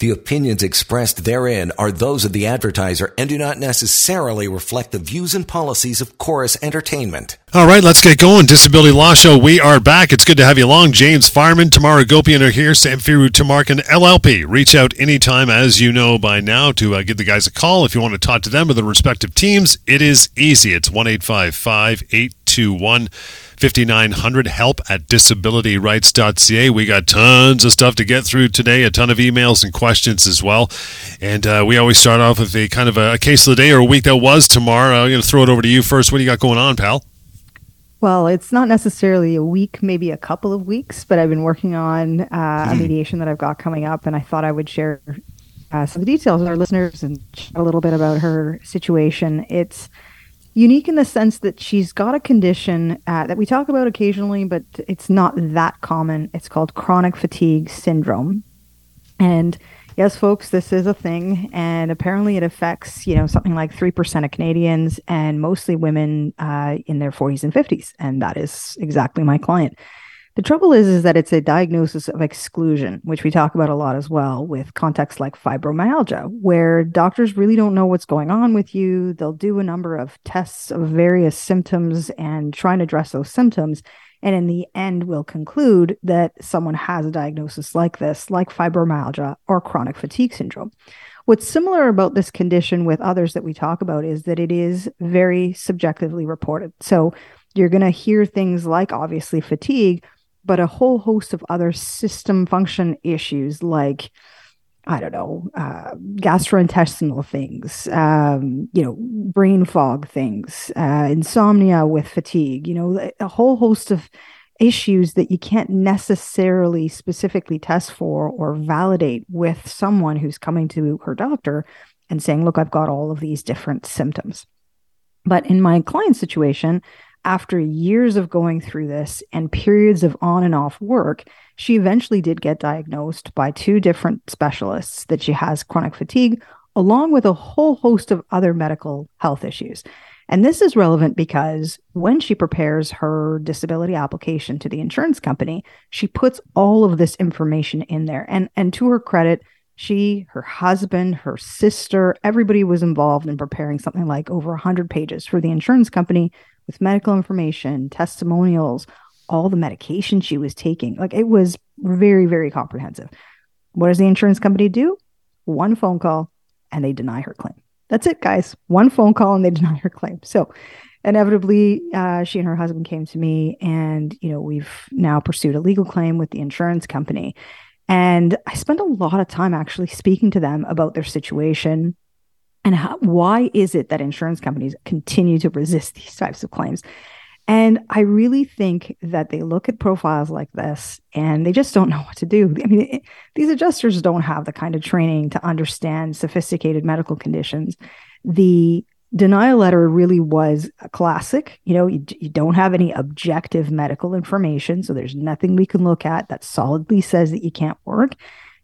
The opinions expressed therein are those of the advertiser and do not necessarily reflect the views and policies of Corus Entertainment. All right, let's get going. Disability Law Show. We are back. It's good to have you along. James Fireman, Tamar Agopian are here. Samfiru Tamarkin, LLP. Reach out anytime, as you know by now, to uh, give the guys a call if you want to talk to them or the respective teams. It is easy. It's 1 821 5900 help at disabilityrights.ca. We got tons of stuff to get through today, a ton of emails and questions as well. And uh, we always start off with a kind of a, a, case of the day or a week that was Tamar. I'm going to throw it over to you first. What do you got going on, pal? Well, it's not necessarily a week, maybe a couple of weeks, but I've been working on uh, a hmm. mediation that I've got coming up, and I thought I would share uh, some details with our listeners and a little bit about her situation. It's unique in the sense that she's got a condition uh, that we talk about occasionally, but it's not that common. It's called chronic fatigue syndrome. And yes, folks, this is a thing. And apparently it affects, you know, something like 3% of Canadians and mostly women uh, in their 40s and 50s. And that is exactly my client. The trouble is, is that it's a diagnosis of exclusion, which we talk about a lot as well with contexts like fibromyalgia, where doctors really don't know what's going on with you. They'll do a number of tests of various symptoms and try and address those symptoms. And in the end, will conclude that someone has a diagnosis like this, like fibromyalgia or chronic fatigue syndrome. What's similar about this condition with others that we talk about is that it is very subjectively reported. So you're going to hear things like obviously fatigue, but a whole host of other system function issues like I don't know, uh, gastrointestinal things, um, you know, brain fog things, uh, insomnia with fatigue, you know, a whole host of issues that you can't necessarily specifically test for or validate with someone who's coming to her doctor and saying, look, I've got all of these different symptoms. But in my client situation, after years of going through this and periods of on and off work, she eventually did get diagnosed by two different specialists that she has chronic fatigue, along with a whole host of other medical health issues. And this is relevant because when she prepares her disability application to the insurance company, she puts all of this information in there. And, and to her credit, she, her husband, her sister, everybody was involved in preparing something like over 100 pages for the insurance company with medical information, testimonials, all the medication she was taking. Like it was very, very comprehensive. What does the insurance company do? One phone call and they deny her claim. That's it, guys. One phone call and they deny her claim. So inevitably, uh, she and her husband came to me, and you know we've now pursued a legal claim with the insurance company. And I spent a lot of time actually speaking to them about their situation, and how, why is it that insurance companies continue to resist these types of claims? And I really think that they look at profiles like this and they just don't know what to do. I mean, it, these adjusters don't have the kind of training to understand sophisticated medical conditions. The denial letter really was a classic. You know, you, you don't have any objective medical information. So there's nothing we can look at that solidly says that you can't work.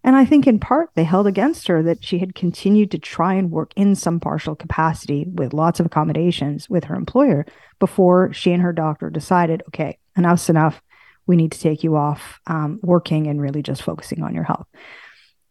And I think in part they held against her that she had continued to try and work in some partial capacity with lots of accommodations with her employer before she and her doctor decided, okay, enough's enough. We need to take you off um, working and really just focusing on your health.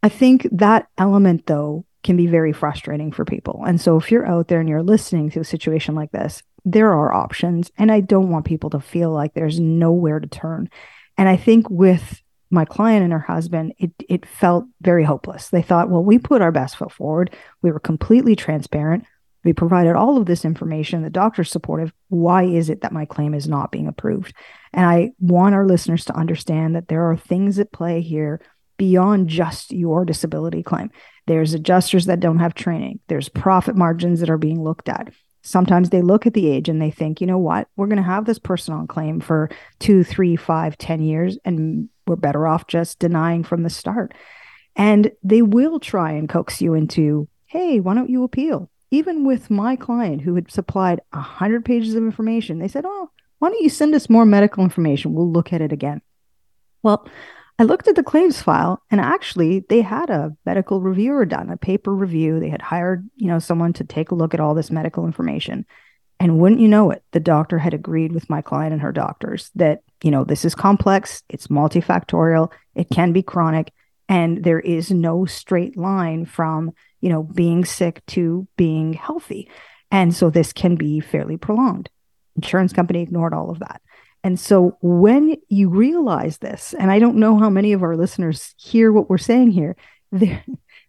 I think that element, though, can be very frustrating for people. And so if you're out there and you're listening to a situation like this, there are options. And I don't want people to feel like there's nowhere to turn. And I think with my client and her husband, it it felt very hopeless. They thought, well, we put our best foot forward. We were completely transparent. We provided all of this information. The doctor's supportive. Why is it that my claim is not being approved? And I want our listeners to understand that there are things at play here beyond just your disability claim. There's adjusters that don't have training. There's profit margins that are being looked at. Sometimes they look at the age and they think, you know what, we're going to have this person on claim for two, three, five, ten years, and we're better off just denying from the start. And they will try and coax you into, hey, why don't you appeal? Even with my client who had supplied 100 pages of information, they said, oh, why don't you send us more medical information? We'll look at it again. Well, I looked at the claims file and actually they had a medical reviewer done, a paper review. They had hired, you know, someone to take a look at all this medical information. And wouldn't you know it, the doctor had agreed with my client and her doctors that, you know, this is complex, it's multifactorial, it can be chronic, and there is no straight line from, you know, being sick to being healthy. And so this can be fairly prolonged. Insurance company ignored all of that. And so when you realize this, and I don't know how many of our listeners hear what we're saying here, this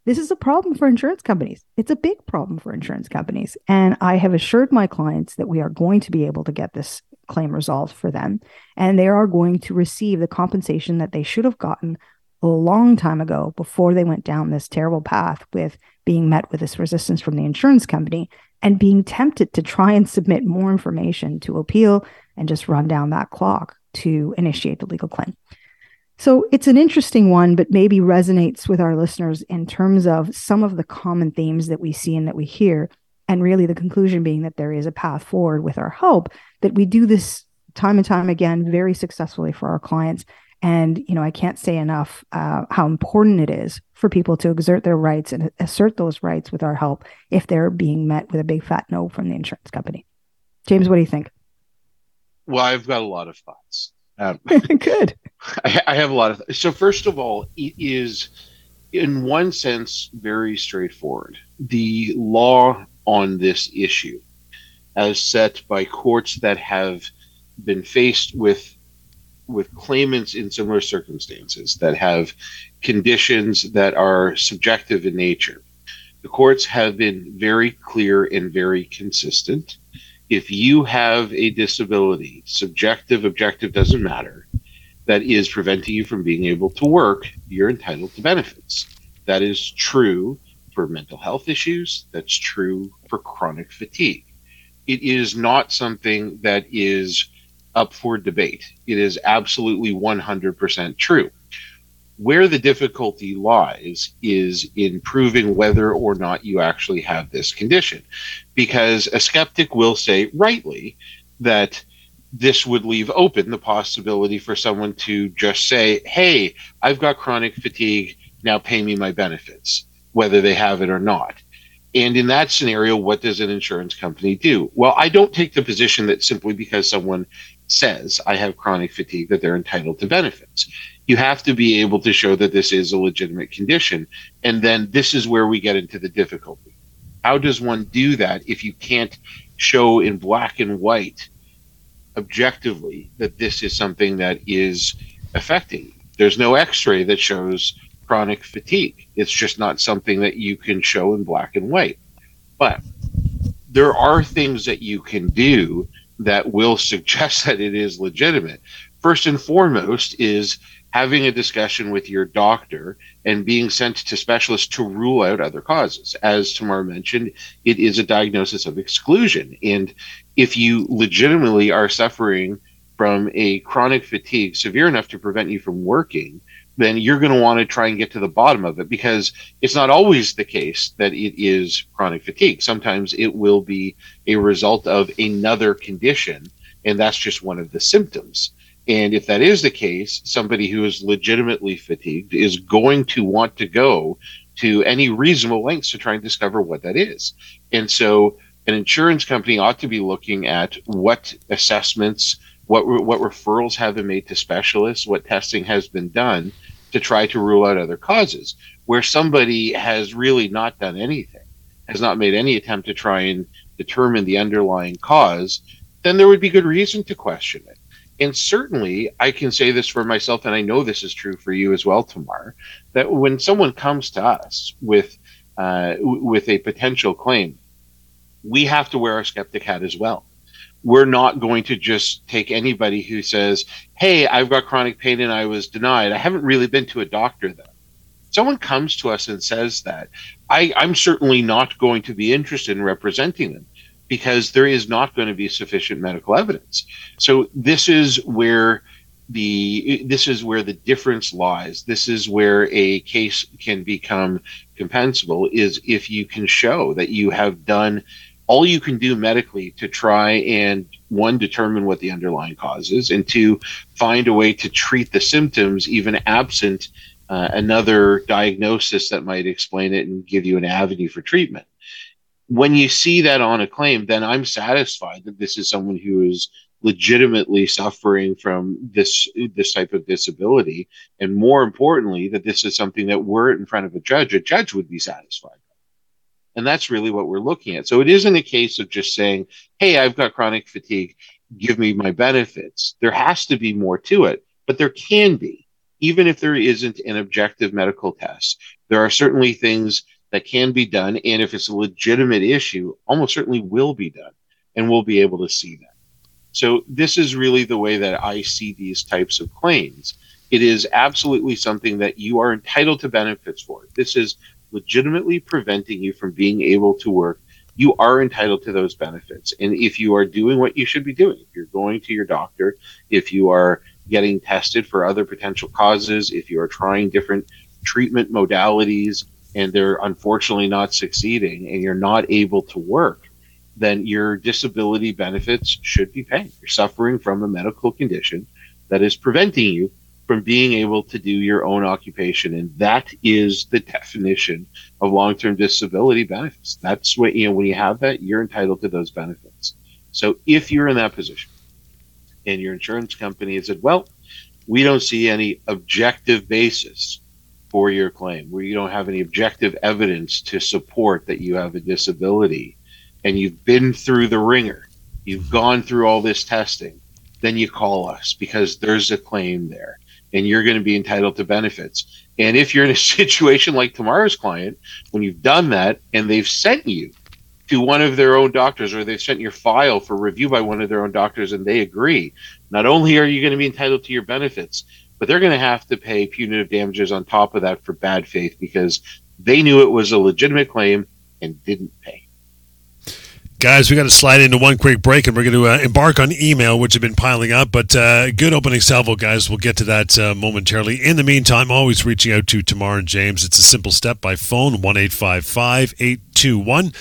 is a problem for insurance companies. It's a big problem for insurance companies. And I have assured my clients that we are going to be able to get this claim resolved for them. And they are going to receive the compensation that they should have gotten a long time ago before they went down this terrible path with being met with this resistance from the insurance company and being tempted to try and submit more information to appeal and just run down that clock to initiate the legal claim. So it's an interesting one, but maybe resonates with our listeners in terms of some of the common themes that we see and that we hear. And really, the conclusion being that there is a path forward with our hope that we do this time and time again very successfully for our clients. And, you know, I can't say enough uh, how important it is for people to exert their rights and assert those rights with our help if they're being met with a big fat no from the insurance company. James, what do you think? Well, I've got a lot of thoughts. Um, Good. I, I, have a lot of. Th- so first of all, it is in one sense very straightforward. The law on this issue, as set by courts that have been faced with with claimants in similar circumstances that have conditions that are subjective in nature. The courts have been very clear and very consistent if you have a disability, subjective, objective doesn't matter, that is preventing you from being able to work, you're entitled to benefits. That is true for mental health issues. That's true for chronic fatigue. It is not something that is up for debate. It is absolutely 100% true. Where the difficulty lies is in proving whether or not you actually have this condition. Because a skeptic will say, rightly, that this would leave open the possibility for someone to just say, hey, I've got chronic fatigue, now pay me my benefits, whether they have it or not. And in that scenario, what does an insurance company do? Well, I don't take the position that simply because someone says I have chronic fatigue that they're entitled to benefits you have to be able to show that this is a legitimate condition. And then this is where we get into the difficulty. How does one do that if you can't show in black and white objectively that this is something that is affecting? There's no x ray that shows chronic fatigue. It's just not something that you can show in black and white. But there are things that you can do that will suggest that it is legitimate. First and foremost is having a discussion with your doctor and being sent to specialists to rule out other causes. As Tamar mentioned, it is a diagnosis of exclusion. And if you legitimately are suffering from a chronic fatigue severe enough to prevent you from working, then you're going to want to try and get to the bottom of it because it's not always the case that it is chronic fatigue. Sometimes it will be a result of another condition, and that's just one of the symptoms. And if that is the case, somebody who is legitimately fatigued is going to want to go to any reasonable lengths to try and discover what that is. And so an insurance company ought to be looking at what assessments, what, what referrals have been made to specialists, what testing has been done to try to rule out other causes. Where somebody has really not done anything, has not made any attempt to try and determine the underlying cause, then there would be good reason to question it. And certainly, I can say this for myself, and I know this is true for you as well, Tamar, that when someone comes to us with uh, with a potential claim, we have to wear our skeptic hat as well. We're not going to just take anybody who says, "Hey, I've got chronic pain and I was denied. I haven't really been to a doctor though." Someone comes to us and says that, I, I'm certainly not going to be interested in representing them because there is not going to be sufficient medical evidence. So this is where the this is where the difference lies. This is where a case can become compensable is if you can show that you have done all you can do medically to try and one determine what the underlying cause is and to find a way to treat the symptoms even absent uh, another diagnosis that might explain it and give you an avenue for treatment when you see that on a claim, then I'm satisfied that this is someone who is legitimately suffering from this this type of disability, and more importantly, that this is something that were in front of a judge, a judge would be satisfied. And that's really what we're looking at. So it isn't a case of just saying, "Hey, I've got chronic fatigue, give me my benefits." There has to be more to it, but there can be, even if there isn't an objective medical test. There are certainly things that can be done. And if it's a legitimate issue, almost certainly will be done. And we'll be able to see that. So this is really the way that I see these types of claims. It is absolutely something that you are entitled to benefits for. This is legitimately preventing you from being able to work. You are entitled to those benefits. And if you are doing what you should be doing, if you're going to your doctor, if you are getting tested for other potential causes, if you are trying different treatment modalities, and they're unfortunately not succeeding and you're not able to work, then your disability benefits should be paid. You're suffering from a medical condition that is preventing you from being able to do your own occupation. And that is the definition of long term disability benefits. That's what, you know, when you have that, you're entitled to those benefits. So if you're in that position and your insurance company has said, well, we don't see any objective basis for your claim, where you don't have any objective evidence to support that you have a disability, and you've been through the ringer, you've gone through all this testing, then you call us because there's a claim there and you're going to be entitled to benefits. And if you're in a situation like Tamar's client, when you've done that and they've sent you to one of their own doctors or they've sent your file for review by one of their own doctors and they agree, not only are you going to be entitled to your benefits, but they're going to have to pay punitive damages on top of that for bad faith because they knew it was a legitimate claim and didn't pay. Guys, we got to slide into one quick break, and we're going to uh, embark on email, which have been piling up. But uh, good opening salvo, guys. We'll get to that uh, momentarily. In the meantime, always reaching out to Tamar and James. It's a simple step by phone one eight five five eight two one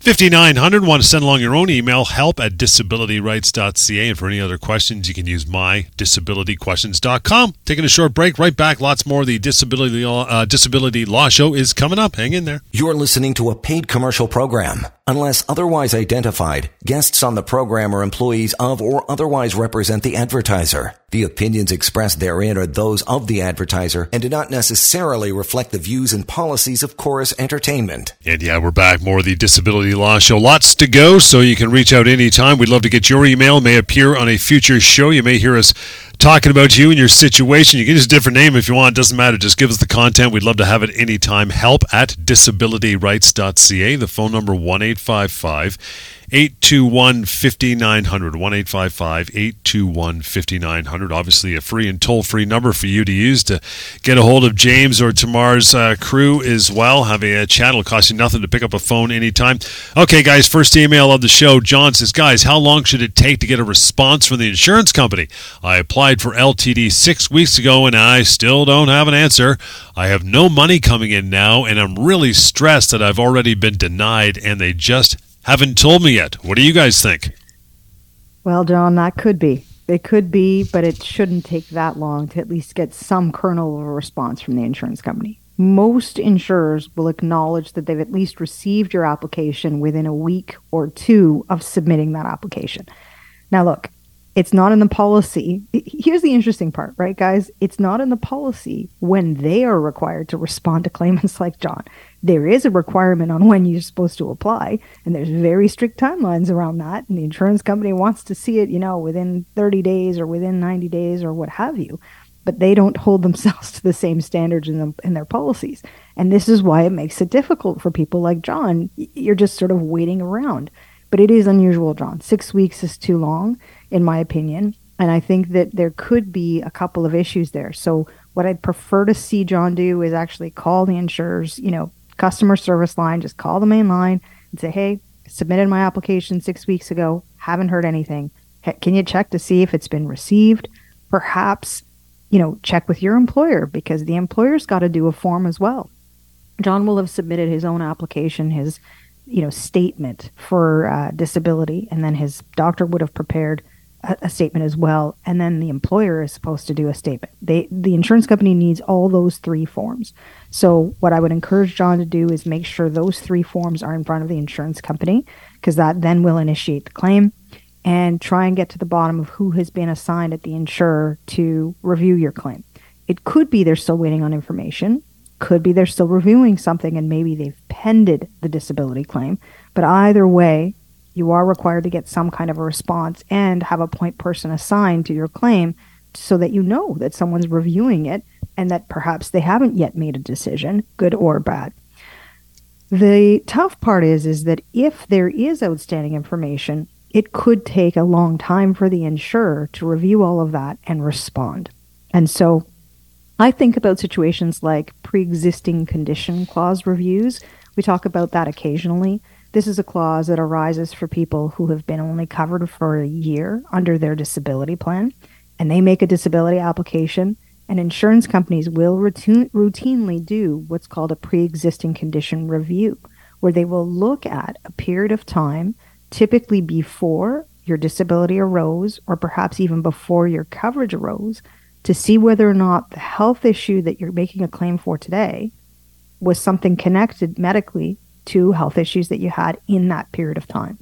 5900. Want to send along your own email, help at disabilityrights.ca. And for any other questions, you can use mydisabilityquestions.com. Taking a short break, right back. Lots more. The Disability Law, uh, Disability Law Show is coming up. Hang in there. You're listening to a paid commercial program. Unless otherwise identified, guests on the program are employees of or otherwise represent the advertiser. The opinions expressed therein are those of the advertiser and do not necessarily reflect the views and policies of Corus Entertainment. And yeah, we're back. More of the Disability Law Show. Lots to go, so you can reach out anytime. We'd love to get your email. May appear on a future show. You may hear us talking about you and your situation. You can use a different name if you want. It doesn't matter. Just give us the content. We'd love to have it anytime. Help at disabilityrights.ca. The phone number one eight five five. 855 821 5900. 1 821 5900. Obviously, a free and toll free number for you to use to get a hold of James or Tamar's uh, crew as well. Have a, a chat. It'll cost you nothing to pick up a phone anytime. Okay, guys, first email of the show. John says, Guys, how long should it take to get a response from the insurance company? I applied for LTD six weeks ago and I still don't have an answer. I have no money coming in now and I'm really stressed that I've already been denied and they just haven't told me yet. What do you guys think? Well, John, that could be. It could be, but it shouldn't take that long to at least get some kernel of a response from the insurance company. Most insurers will acknowledge that they've at least received your application within a week or two of submitting that application. Now, look, it's not in the policy. Here's the interesting part, right, guys? It's not in the policy when they are required to respond to claimants like John. There is a requirement on when you're supposed to apply, and there's very strict timelines around that. And the insurance company wants to see it, you know, within 30 days or within 90 days or what have you. But they don't hold themselves to the same standards in, them, in their policies. And this is why it makes it difficult for people like John. You're just sort of waiting around. But it is unusual, John. Six weeks is too long in my opinion. And I think that there could be a couple of issues there. So what I'd prefer to see John do is actually call the insurers, you know, customer service line, just call the main line and say, hey, submitted my application six weeks ago, haven't heard anything. Can you check to see if it's been received? Perhaps, you know, check with your employer because the employer's got to do a form as well. John will have submitted his own application, his, you know, statement for uh, disability, and then his doctor would have prepared a, statement as well, and then the employer is supposed to do a statement. They the insurance company needs all those three forms. So what I would encourage John to do is make sure those three forms are in front of the insurance company because that then will initiate the claim and try and get to the bottom of who has been assigned at the insurer to review your claim. It could be they're still waiting on information. Could be they're still reviewing something and maybe they've pended the disability claim. But either way, you are required to get some kind of a response and have a point person assigned to your claim so that you know that someone's reviewing it and that perhaps they haven't yet made a decision, good or bad. The tough part is is that if there is outstanding information, it could take a long time for the insurer to review all of that and respond. And so I think about situations like pre existing condition clause reviews. We talk about that occasionally. This is a clause that arises for people who have been only covered for a year under their disability plan, and they make a disability application, and insurance companies will routine, routinely do what's called a pre existing condition review, where they will look at a period of time, typically before your disability arose, or perhaps even before your coverage arose, to see whether or not the health issue that you're making a claim for today was something connected medically to health issues that you had in that period of time.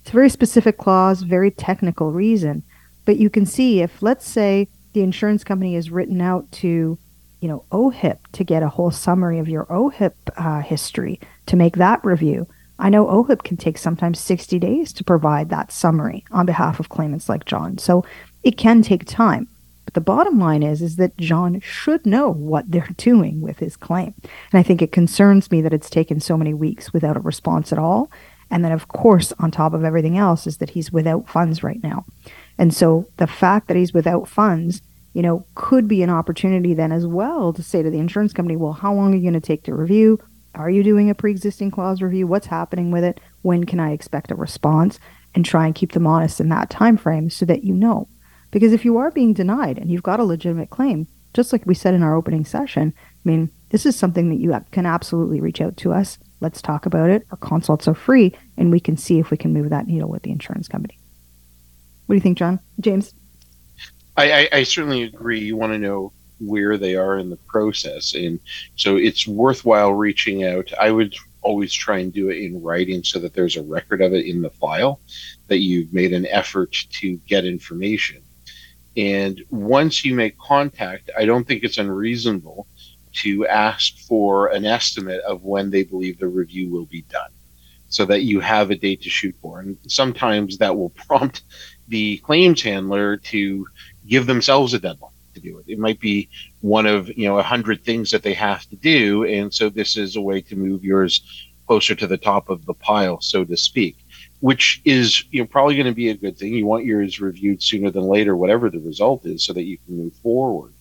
It's a very specific clause, very technical reason, but you can see if, let's say, the insurance company is written out to, you know, OHIP to get a whole summary of your OHIP uh, history to make that review. I know OHIP can take sometimes 60 days to provide that summary on behalf of claimants like John. So it can take time. But the bottom line is is that John should know what they're doing with his claim. And I think it concerns me that it's taken so many weeks without a response at all. And then of course, on top of everything else is that he's without funds right now. And so the fact that he's without funds, you know, could be an opportunity then as well to say to the insurance company, well, how long are you going to take to review? Are you doing a pre-existing clause review? What's happening with it? When can I expect a response? And try and keep them honest in that time frame so that you know. Because if you are being denied and you've got a legitimate claim, just like we said in our opening session, I mean, this is something that you can absolutely reach out to us. Let's talk about it. Our consults are free, and we can see if we can move that needle with the insurance company. What do you think, John? James? I, I, I certainly agree. You want to know where they are in the process. And so it's worthwhile reaching out. I would always try and do it in writing so that there's a record of it in the file that you've made an effort to get information. And once you make contact, I don't think it's unreasonable to ask for an estimate of when they believe the review will be done so that you have a date to shoot for. And sometimes that will prompt the claims handler to give themselves a deadline to do it. It might be one of, you know, a hundred things that they have to do. And so this is a way to move yours closer to the top of the pile, so to speak which is you know probably going to be a good thing. You want yours reviewed sooner than later, whatever the result is, so that you can move forward.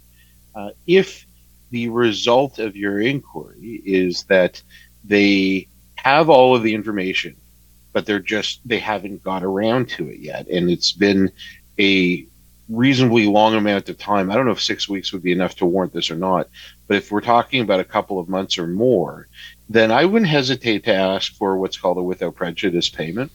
Uh, if the result of your inquiry is that they have all of the information, but they're just they haven't got around to it yet, and it's been a reasonably long amount of time. I don't know if six weeks would be enough to warrant this or not, but if we're talking about a couple of months or more, then I wouldn't hesitate to ask for what's called a without prejudice payment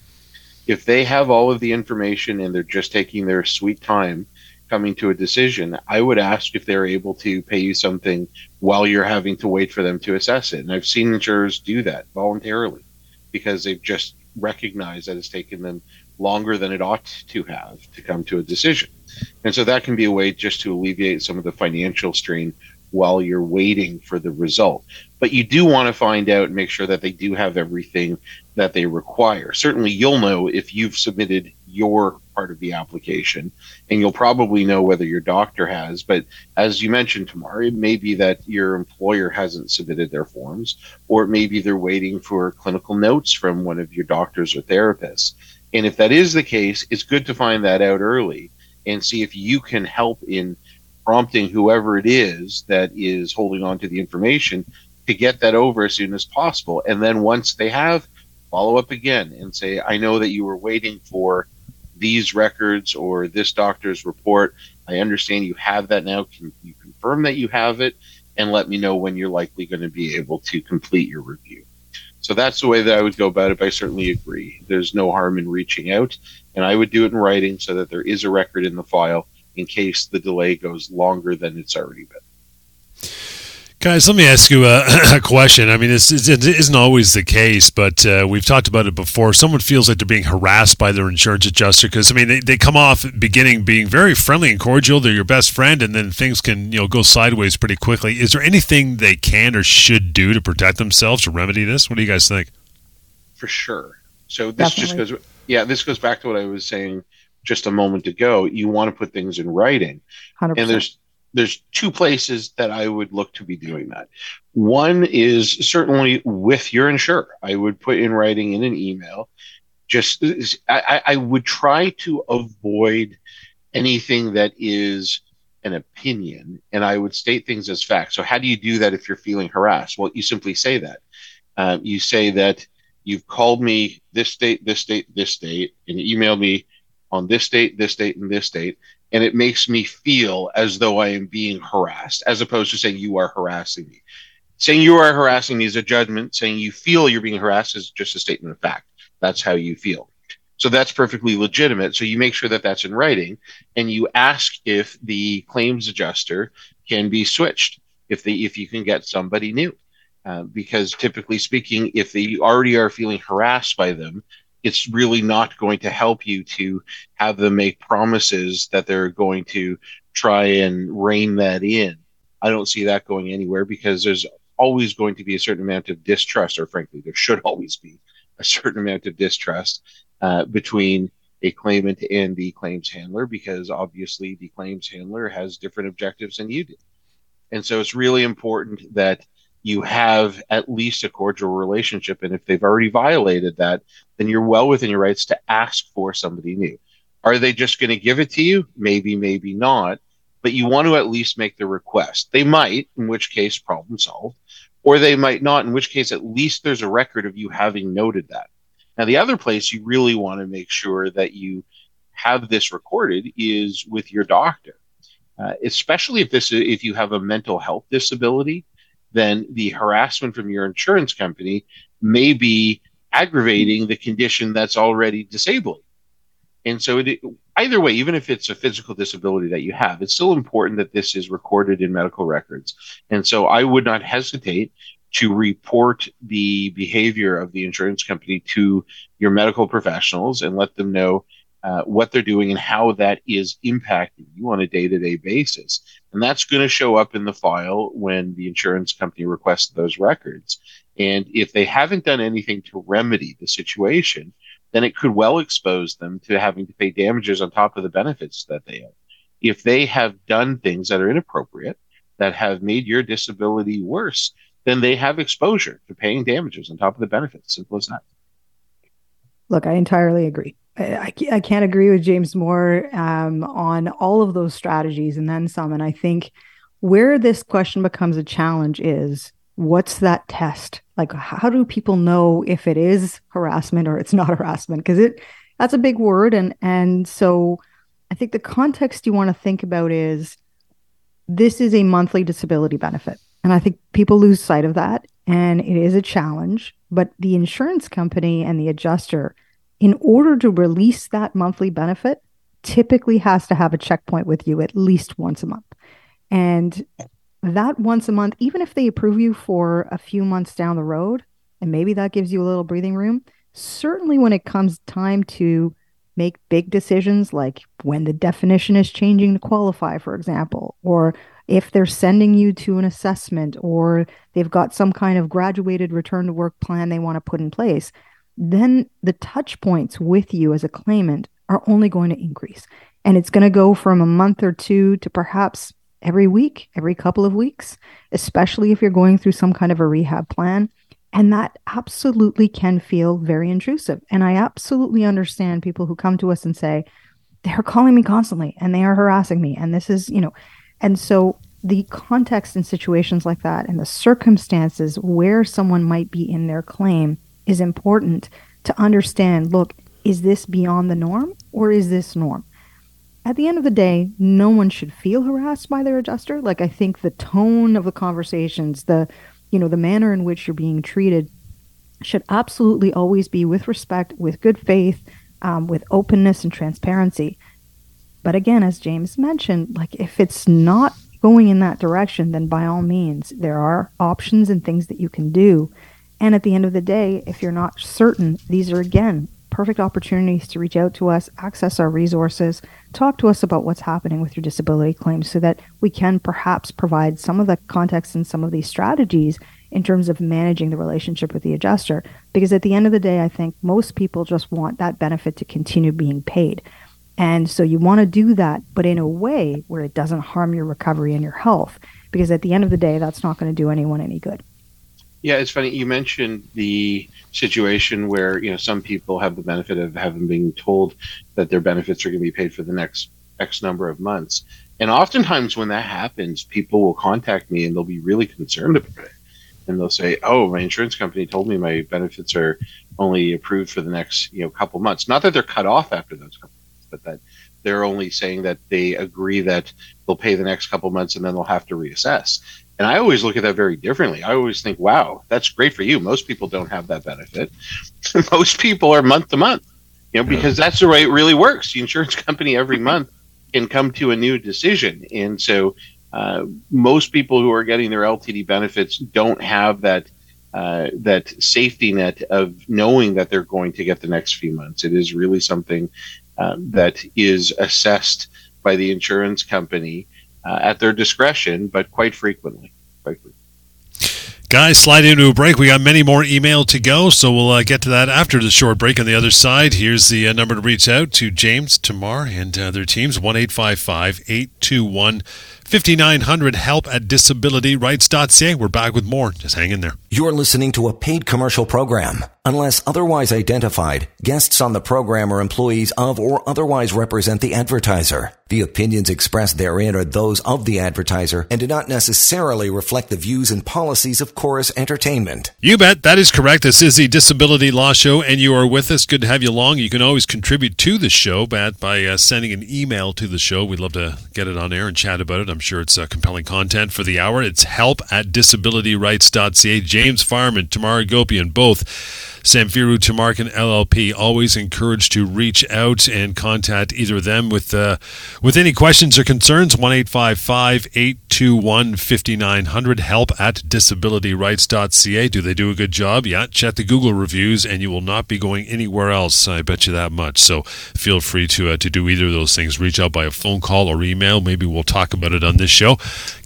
if they have all of the information and they're just taking their sweet time coming to a decision, I would ask if they're able to pay you something while you're having to wait for them to assess it. And I've seen insurers do that voluntarily because they've just recognized that it's taken them longer than it ought to have to come to a decision. And so that can be a way just to alleviate some of the financial strain while you're waiting for the result. But you do want to find out and make sure that they do have everything that they require. Certainly, you'll know if you've submitted your part of the application, and you'll probably know whether your doctor has. But as you mentioned, Tamar, it may be that your employer hasn't submitted their forms, or it may be they're waiting for clinical notes from one of your doctors or therapists. And if that is the case, it's good to find that out early and see if you can help in prompting whoever it is that is holding on to the information to get that over as soon as possible. And then once they have, follow up again and say, I know that you were waiting for these records or this doctor's report. I understand you have that now. Can you confirm that you have it? And let me know when you're likely going to be able to complete your review. So that's the way that I would go about it. But I certainly agree. There's no harm in reaching out, and I would do it in writing so that there is a record in the file in case the delay goes longer than it's already been. Guys, let me ask you a, a question. I mean, it's, it's, it isn't always the case, but uh, we've talked about it before. Someone feels like they're being harassed by their insurance adjuster because, I mean, they, they come off beginning being very friendly and cordial. They're your best friend, and then things can you know go sideways pretty quickly. Is there anything they can or should do to protect themselves to remedy this? What do you guys think? For sure. So this Definitely. just goes, yeah, this goes back to what I was saying just a moment ago. You want to put things in writing, 100%. and there's there's two places that I would look to be doing that. One is certainly with your insurer. I would put in writing in an email. Just I, I would try to avoid anything that is an opinion, and I would state things as facts. So how do you do that if you're feeling harassed? Well, you simply say that. Um, you say that you've called me this date, this date, this date, and emailed me on this date, this date, and this date and it makes me feel as though I am being harassed, as opposed to saying you are harassing me. Saying you are harassing me is a judgment. Saying you feel you're being harassed is just a statement of fact. That's how you feel. So that's perfectly legitimate. So you make sure that that's in writing, and you ask if the claims adjuster can be switched, if they if you can get somebody new. Uh, because typically speaking, if they already are feeling harassed by them, it's really not going to help you to have them make promises that they're going to try and rein that in. I don't see that going anywhere because there's always going to be a certain amount of distrust, or frankly, there should always be a certain amount of distrust uh, between a claimant and the claims handler because obviously the claims handler has different objectives than you do. And so it's really important that you have at least a cordial relationship. And if they've already violated that, then you're well within your rights to ask for somebody new. Are they just going to give it to you? Maybe, maybe not. But you want to at least make the request. They might, in which case, problem solved, or they might not, in which case, at least there's a record of you having noted that. Now, the other place you really want to make sure that you have this recorded is with your doctor, uh, especially if this if you have a mental health disability then the harassment from your insurance company may be aggravating the condition that's already disabling. And so, it, either way, even if it's a physical disability that you have, it's still important that this is recorded in medical records. And so, I would not hesitate to report the behavior of the insurance company to your medical professionals and let them know uh, what they're doing and how that is impacting you on a day to day basis. And that's going to show up in the file when the insurance company requests those records. And if they haven't done anything to remedy the situation, then it could well expose them to having to pay damages on top of the benefits that they have. If they have done things that are inappropriate, that have made your disability worse, then they have exposure to paying damages on top of the benefits. Simple as that. Look, I entirely agree. I, I can't agree with James more um, on all of those strategies and then some. And I think where this question becomes a challenge is what's that test? Like, how do people know if it is harassment or it's not harassment? Because it that's a big word, and and so I think the context you want to think about is this is a monthly disability benefit, and I think people lose sight of that, and it is a challenge. But the insurance company and the adjuster in order to release that monthly benefit, typically has to have a checkpoint with you at least once a month. And that once a month, even if they approve you for a few months down the road, and maybe that gives you a little breathing room, certainly when it comes time to make big decisions like when the definition is changing to qualify, for example, or if they're sending you to an assessment or they've got some kind of graduated return to work plan they want to put in place, then the touch points with you as a claimant are only going to increase. And it's going to go from a month or two to perhaps every week, every couple of weeks, especially if you're going through some kind of a rehab plan. And that absolutely can feel very intrusive. And I absolutely understand people who come to us and say, they're calling me constantly and they are harassing me. And this is, you know, and so the context in situations like that and the circumstances where someone might be in their claim is important to understand look, is this beyond the norm or is this norm? At the end of the day, no one should feel harassed by their adjuster. Like I think the tone of the conversations, the you know, the manner in which you're being treated should absolutely always be with respect, with good faith, um, with openness and transparency. But again, as James mentioned, like if it's not going in that direction, then by all means, there are options and things that you can do. And at the end of the day, if you're not certain, these are again perfect opportunities to reach out to us, access our resources, talk to us about what's happening with your disability claims so that we can perhaps provide some of the context and some of these strategies in terms of managing the relationship with the adjuster. Because at the end of the day, I think most people just want that benefit to continue being paid. And so you want to do that, but in a way where it doesn't harm your recovery and your health. Because at the end of the day, that's not going to do anyone any good. Yeah, it's funny. You mentioned the situation where you know some people have the benefit of having been told that their benefits are going to be paid for the next X number of months, and oftentimes when that happens, people will contact me and they'll be really concerned about it, and they'll say, "Oh, my insurance company told me my benefits are only approved for the next you know couple months. Not that they're cut off after those couple months, but that they're only saying that they agree that they'll pay the next couple months and then they'll have to reassess." And I always look at that very differently. I always think, wow, that's great for you. Most people don't have that benefit. Most people are month to month, you know, because that's the way it really works. The insurance company every month can come to a new decision. And so uh, most people who are getting their LTD benefits don't have that uh, that safety net of knowing that they're going to get the next few months. It is really something um, that is assessed by the insurance company uh, at their discretion, but quite frequently. Quite frequently. Guys, slide into a break. We got many more email to go, so we'll uh, get to that after the short break. On the other side, here's the uh, number to reach out to James, Tamar, and uh, their teams 1 821 5900 help at disabilityrights.ca. We're back with more. Just hang in there. You're listening to a paid commercial program. Unless otherwise identified, guests on the program are employees of or otherwise represent the advertiser. The opinions expressed therein are those of the advertiser and do not necessarily reflect the views and policies of Corus Entertainment. You bet. That is correct. This is the Disability Law Show, and you are with us. Good to have you along. You can always contribute to the show Matt, by uh, sending an email to the show. We'd love to get it on air and chat about it. I'm sure it's uh, compelling content for the hour. It's help at disabilityrights.ca. James Fireman, Tamar Agopian, both Samfiru Tamarkin LLP. Always encouraged to reach out and contact either of them with uh, with any questions or concerns. One eight five five eight two one fifty nine hundred. Help at disabilityrights.ca. Do they do a good job? Yeah. Check the Google reviews, and you will not be going anywhere else. I bet you that much. So feel free to uh, to do either of those things. Reach out by a phone call or email. Maybe we'll talk about it on this show.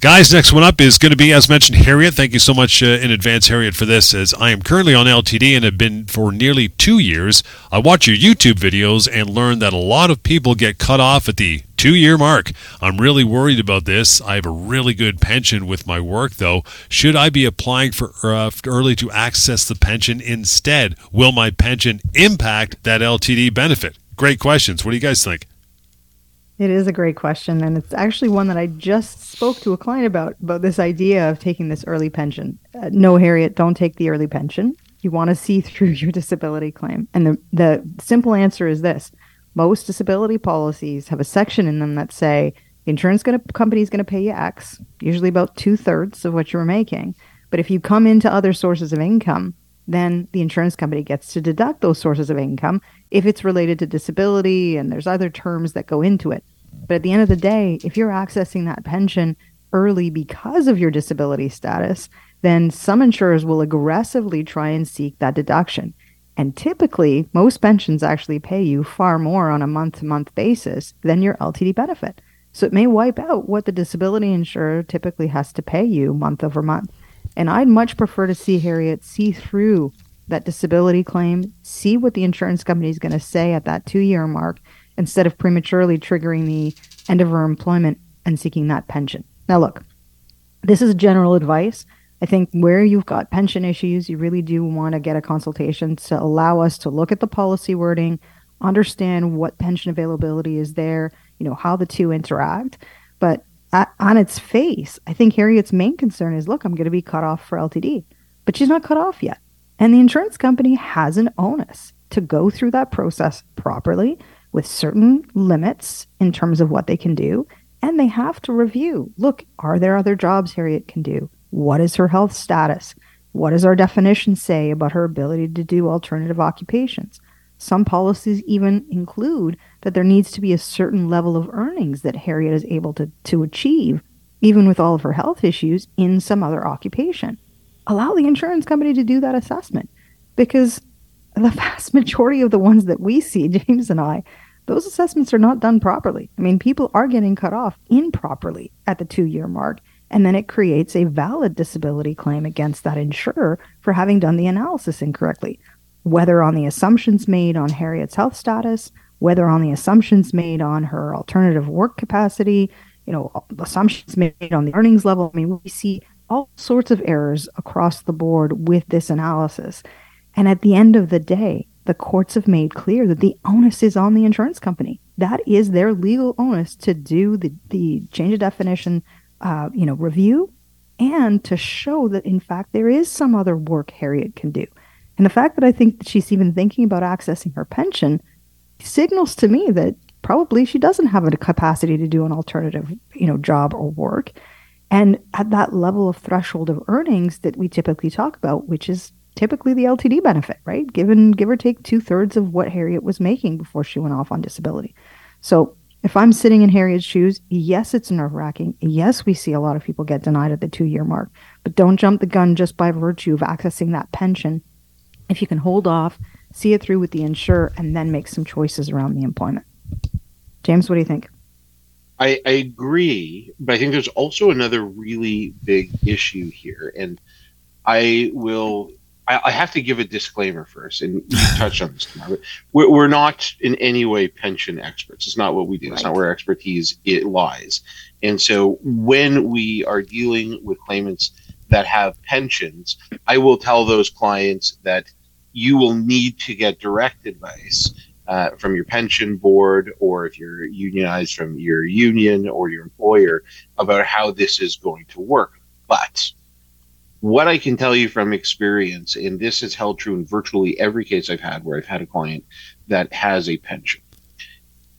Guys, next one up is going to be, as mentioned, Harriet. Thank you so much uh, in advance, Harriet, for this. As I am currently on LTD and have been for nearly two years. I watch your YouTube videos and learn that a lot of people get cut off at the two year mark. I'm really worried about this. I have a really good pension with my work, though. Should I be applying for uh, early to access the pension instead? Will my pension impact that LTD benefit? Great questions. What do you guys think? It is a great question, and it's actually one that I just spoke to a client about about this idea of taking this early pension. Uh, no, Harriet, don't take the early pension. You want to see through your disability claim. And the, the simple answer is this most disability policies have a section in them that say the insurance gonna, company is going to pay you X, usually about two thirds of what you were making. But if you come into other sources of income, then the insurance company gets to deduct those sources of income if it's related to disability and there's other terms that go into it. But at the end of the day, if you're accessing that pension early because of your disability status, then some insurers will aggressively try and seek that deduction. And typically, most pensions actually pay you far more on a month to month basis than your LTD benefit. So it may wipe out what the disability insurer typically has to pay you month over month. And I'd much prefer to see Harriet see through that disability claim, see what the insurance company is going to say at that two year mark, instead of prematurely triggering the end of her employment and seeking that pension. Now, look, this is general advice. I think where you've got pension issues, you really do want to get a consultation to allow us to look at the policy wording, understand what pension availability is there, you know, how the two interact. But at, on its face, I think Harriet's main concern is look, I'm going to be cut off for LTD, but she's not cut off yet. And the insurance company has an onus to go through that process properly with certain limits in terms of what they can do. And they have to review look, are there other jobs Harriet can do? What is her health status? What does our definition say about her ability to do alternative occupations? Some policies even include that there needs to be a certain level of earnings that Harriet is able to, to achieve, even with all of her health issues, in some other occupation. Allow the insurance company to do that assessment because the vast majority of the ones that we see, James and I, those assessments are not done properly. I mean, people are getting cut off improperly at the two year mark, and then it creates a valid disability claim against that insurer for having done the analysis incorrectly, whether on the assumptions made on Harriet's health status, whether on the assumptions made on her alternative work capacity, you know, assumptions made on the earnings level. I mean, we see all sorts of errors across the board with this analysis. And at the end of the day, the courts have made clear that the onus is on the insurance company. That is their legal onus to do the, the change of definition, uh, you know, review and to show that in fact there is some other work Harriet can do. And the fact that I think that she's even thinking about accessing her pension signals to me that probably she doesn't have a capacity to do an alternative, you know, job or work. And at that level of threshold of earnings that we typically talk about, which is typically the LTD benefit, right? Given give or take two thirds of what Harriet was making before she went off on disability. So if I'm sitting in Harriet's shoes, yes, it's nerve wracking. Yes, we see a lot of people get denied at the two year mark, but don't jump the gun just by virtue of accessing that pension. If you can hold off, see it through with the insurer, and then make some choices around the employment. James, what do you think? I, I agree, but I think there's also another really big issue here, and I will I, I, have to give a disclaimer first, and you touched on this. We're, we're, not in any way pension experts. It's not what we do. Right. It's not where expertise it lies. And so, when we are dealing with claimants that have pensions, I will tell those clients that you will need to get direct advice uh, from your pension board, or if you're unionized, from your union or your employer about how this is going to work. But what I can tell you from experience, and this has held true in virtually every case I've had where I've had a client that has a pension.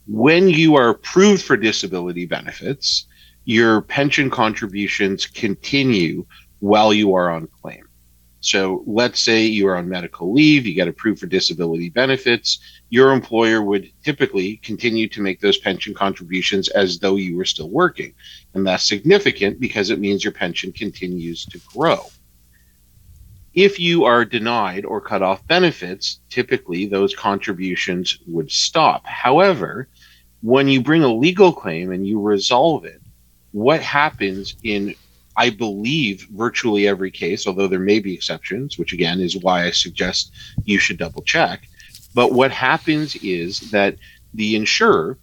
When you are approved for disability benefits, your pension contributions continue while you are on claim. So let's say you are on medical leave, you get approved for disability benefits. Your employer would typically continue to make those pension contributions as though you were still working. And that's significant because it means your pension continues to grow. If you are denied or cut off benefits, typically those contributions would stop. However, when you bring a legal claim and you resolve it, what happens in I believe virtually every case, although there may be exceptions, which again is why I suggest you should double check. But what happens is that the insurer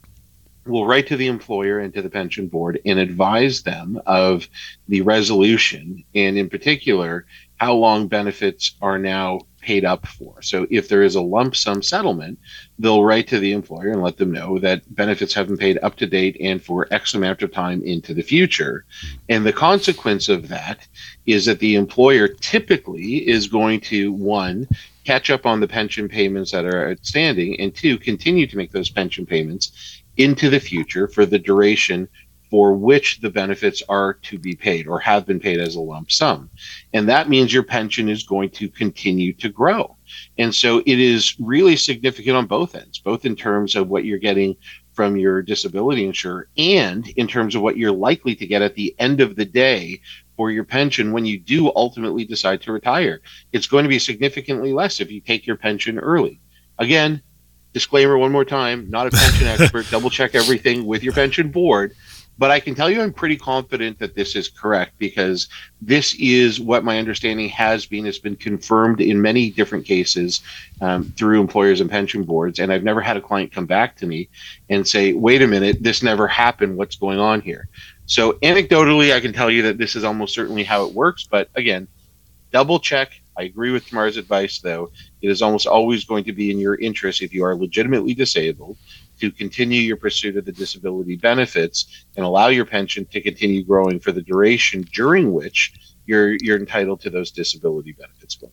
will write to the employer and to the pension board and advise them of the resolution and in particular how long benefits are now paid up for. So if there is a lump sum settlement, they'll write to the employer and let them know that benefits have been paid up to date and for X amount of time into the future. And the consequence of that is that the employer typically is going to one, catch up on the pension payments that are outstanding, and two, continue to make those pension payments into the future for the duration for which the benefits are to be paid or have been paid as a lump sum. And that means your pension is going to continue to grow. And so it is really significant on both ends, both in terms of what you're getting from your disability insurer and in terms of what you're likely to get at the end of the day for your pension when you do ultimately decide to retire. It's going to be significantly less if you take your pension early. Again, disclaimer one more time, not a pension expert, double check everything with your pension board. But I can tell you I'm pretty confident that this is correct because this is what my understanding has been. It's been confirmed in many different cases um, through employers and pension boards. And I've never had a client come back to me and say, wait a minute, this never happened. What's going on here? So, anecdotally, I can tell you that this is almost certainly how it works. But again, double check. I agree with Tamar's advice, though. It is almost always going to be in your interest if you are legitimately disabled to continue your pursuit of the disability benefits and allow your pension to continue growing for the duration during which you're you're entitled to those disability benefits going.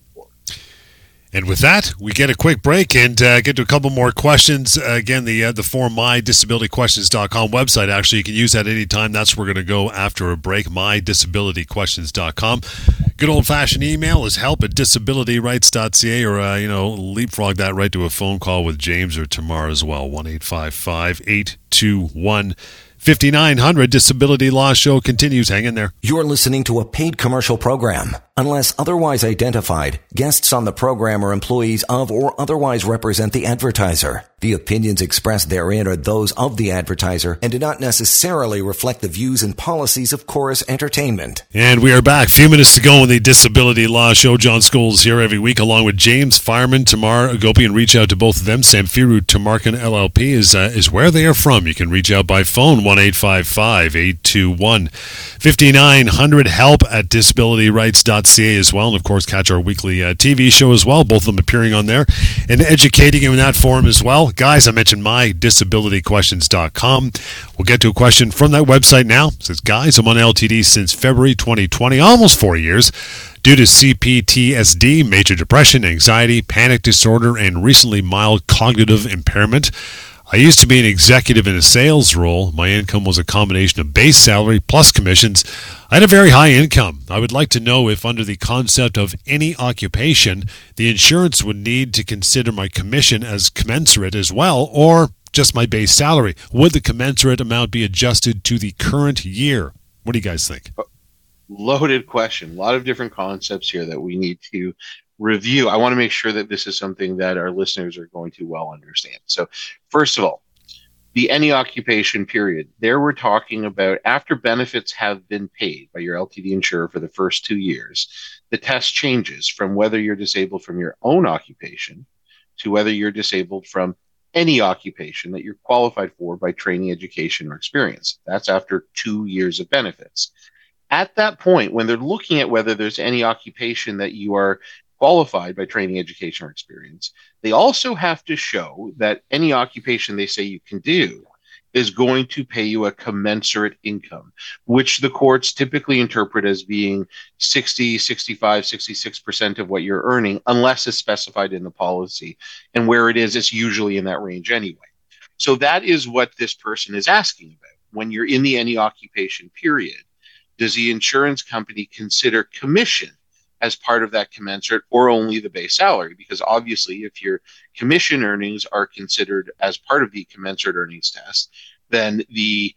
And with that, we get a quick break and uh, get to a couple more questions. Uh, again, the uh, the form mydisabilityquestions.com website. Actually, you can use that anytime. That's where we're going to go after a break. Mydisabilityquestions.com. Good old fashioned email is help at disabilityrights.ca or, uh, you know, leapfrog that right to a phone call with James or Tamar as well. 1 821 5900 Disability Law Show continues. Hang in there. You're listening to a paid commercial program. Unless otherwise identified, guests on the program are employees of or otherwise represent the advertiser. The opinions expressed therein are those of the advertiser and do not necessarily reflect the views and policies of Corus Entertainment. And we are back. A few minutes to go on the Disability Law Show. John Scholes here every week, along with James Fireman, Tamar Agopian. Reach out to both of them. Samfiru Tamarkin LLP is uh, is where they are from. You can reach out by phone one eight five five eight two one fifty nine hundred. Help at disabilityrights.ca as well, and of course catch our weekly uh, TV show as well. Both of them appearing on there and educating in that form as well guys, I mentioned mydisabilityquestions.com. We'll get to a question from that website now. It says, guys, I'm on LTD since February 2020, almost four years, due to CPTSD, major depression, anxiety, panic disorder, and recently mild cognitive impairment. I used to be an executive in a sales role. My income was a combination of base salary plus commissions. I had a very high income. I would like to know if, under the concept of any occupation, the insurance would need to consider my commission as commensurate as well, or just my base salary. Would the commensurate amount be adjusted to the current year? What do you guys think? Loaded question. A lot of different concepts here that we need to review, I want to make sure that this is something that our listeners are going to well understand. So, first of all, the any occupation period. There we're talking about after benefits have been paid by your LTD insurer for the first two years, the test changes from whether you're disabled from your own occupation to whether you're disabled from any occupation that you're qualified for by training, education, or experience. That's after two years of benefits. At that point, when they're looking at whether there's any occupation that you are qualified by training, education, or experience. They also have to show that any occupation they say you can do is going to pay you a commensurate income, which the courts typically interpret as being 60, 65, 66% of what you're earning, unless it's specified in the policy. And where it is, it's usually in that range anyway. So that is what this person is asking about. When you're in the any occupation period, does the insurance company consider commission as part of that commensurate or only the base salary because obviously if your commission earnings are considered as part of the commensurate earnings test then the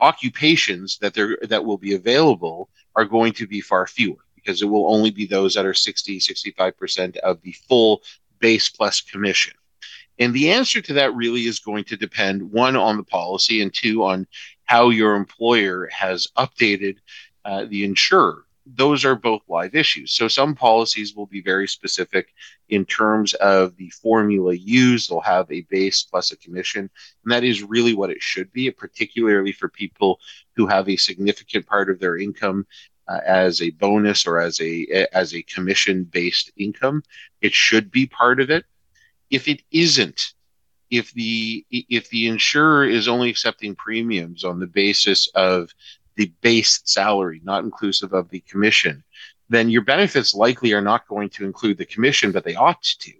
occupations that there that will be available are going to be far fewer because it will only be those that are 60 65% of the full base plus commission. And the answer to that really is going to depend one on the policy and two on how your employer has updated uh, the insurer those are both live issues. So some policies will be very specific in terms of the formula used. They'll have a base plus a commission, and that is really what it should be, particularly for people who have a significant part of their income uh, as a bonus or as a as a commission based income. It should be part of it. If it isn't, if the if the insurer is only accepting premiums on the basis of the base salary, not inclusive of the commission, then your benefits likely are not going to include the commission, but they ought to.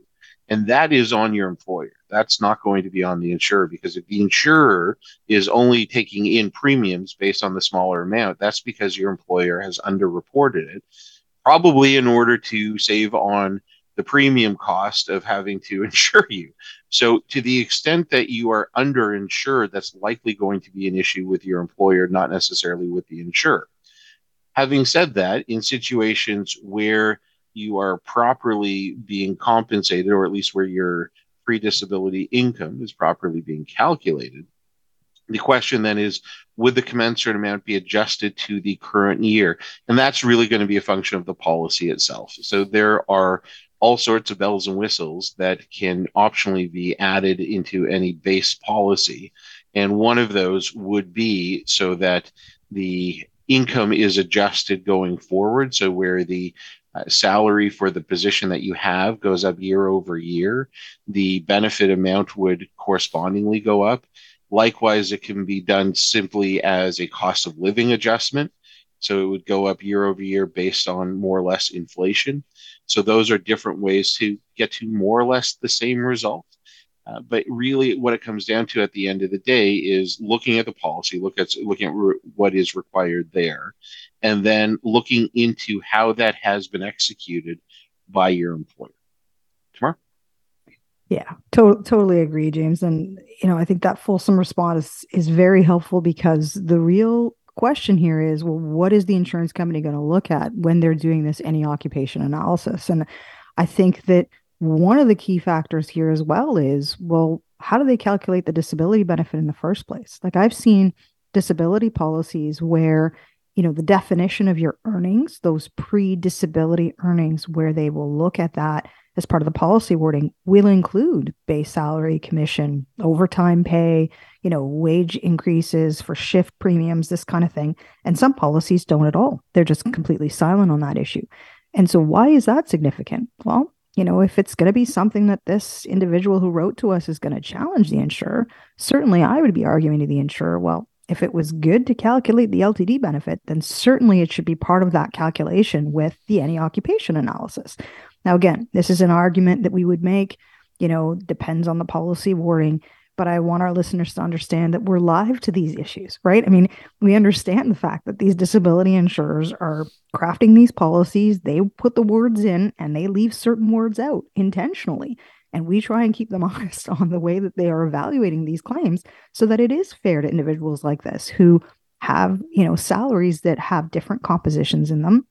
And that is on your employer. That's not going to be on the insurer because if the insurer is only taking in premiums based on the smaller amount, that's because your employer has underreported it, probably in order to save on the premium cost of having to insure you. So, to the extent that you are underinsured, that's likely going to be an issue with your employer, not necessarily with the insurer. Having said that, in situations where you are properly being compensated, or at least where your pre disability income is properly being calculated, the question then is would the commensurate amount be adjusted to the current year? And that's really going to be a function of the policy itself. So there are all sorts of bells and whistles that can optionally be added into any base policy. And one of those would be so that the income is adjusted going forward. So, where the uh, salary for the position that you have goes up year over year, the benefit amount would correspondingly go up. Likewise, it can be done simply as a cost of living adjustment. So it would go up year over year based on more or less inflation. So those are different ways to get to more or less the same result. Uh, but really, what it comes down to at the end of the day is looking at the policy, look at looking at re- what is required there, and then looking into how that has been executed by your employer. Tamar? Yeah, to- totally agree, James. And you know, I think that fulsome response is, is very helpful because the real question here is, well, what is the insurance company going to look at when they're doing this any occupation analysis? And I think that one of the key factors here as well is well how do they calculate the disability benefit in the first place like i've seen disability policies where you know the definition of your earnings those pre-disability earnings where they will look at that as part of the policy wording will include base salary commission overtime pay you know wage increases for shift premiums this kind of thing. And some policies don't at all. They're just mm-hmm. completely silent on that issue. And so why is that significant? Well you know, if it's going to be something that this individual who wrote to us is going to challenge the insurer, certainly I would be arguing to the insurer, well, if it was good to calculate the LTD benefit, then certainly it should be part of that calculation with the any occupation analysis. Now, again, this is an argument that we would make, you know, depends on the policy wording but I want our listeners to understand that we're live to these issues, right? I mean, we understand the fact that these disability insurers are crafting these policies, they put the words in and they leave certain words out intentionally. And we try and keep them honest on the way that they are evaluating these claims so that it is fair to individuals like this who have, you know, salaries that have different compositions in them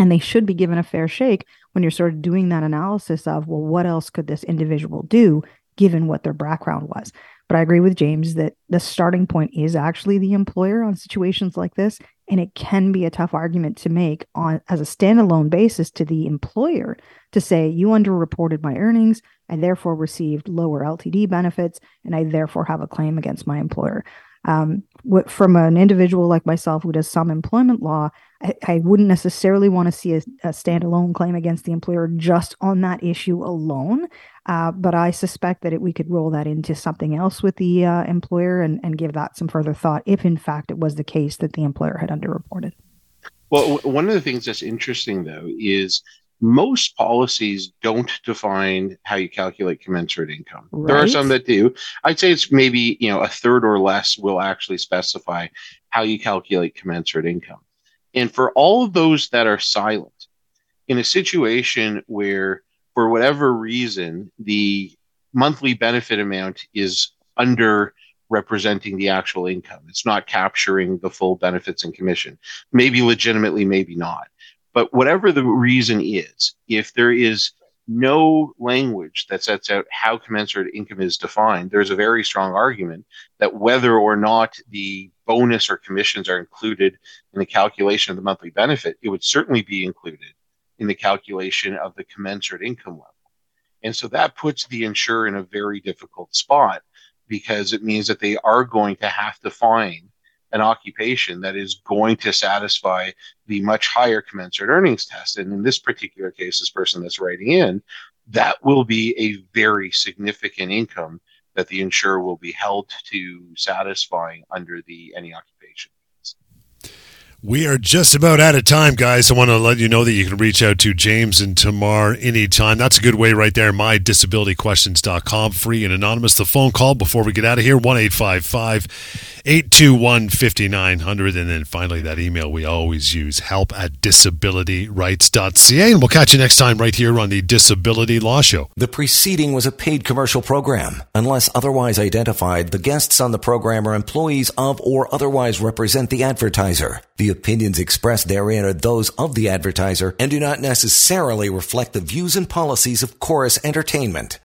and they should be given a fair shake when you're sort of doing that analysis of well what else could this individual do given what their background was. But I agree with James that the starting point is actually the employer on situations like this. And it can be a tough argument to make on as a standalone basis to the employer to say, you underreported my earnings. I therefore received lower LTD benefits, and I therefore have a claim against my employer. Um, from an individual like myself who does some employment law, I, I wouldn't necessarily want to see a, a, standalone claim against the employer just on that issue alone. Uh, but I suspect that it, we could roll that into something else with the uh, employer and, and give that some further thought if, in fact, it was the case that the employer had underreported. Well, one of the things that's interesting, though, is most policies don't define how you calculate commensurate income. Right. There are some that do. I'd say it's maybe you know a third or less will actually specify how you calculate commensurate income. And for all of those that are silent, in a situation where for whatever reason the monthly benefit amount is under representing the actual income. It's not capturing the full benefits and commission. Maybe legitimately, maybe not. But whatever the reason is, if there is no language that sets out how commensurate income is defined, there's a very strong argument that whether or not the bonus or commissions are included in the calculation of the monthly benefit, it would certainly be included in the calculation of the commensurate income level. And so that puts the insurer in a very difficult spot because it means that they are going to have to find an occupation that is going to satisfy the much higher commensurate earnings test. And in this particular case, this person that's writing in, that will be a very significant income that the insurer will be held to satisfying under the any occupation. We are just about out of time, guys. I want to let you know that you can reach out to James and Tamar anytime. That's a good way right there. MyDisabilityQuestions.com. Free and anonymous. The phone call before we get out of here 1 821 5900. And then finally, that email we always use help at disabilityrights.ca. And we'll catch you next time right here on the Disability Law Show. The preceding was a paid commercial program. Unless otherwise identified, the guests on the program are employees of or otherwise represent the advertiser. The opinions expressed therein are those of the advertiser and do not necessarily reflect the views and policies of Corus Entertainment.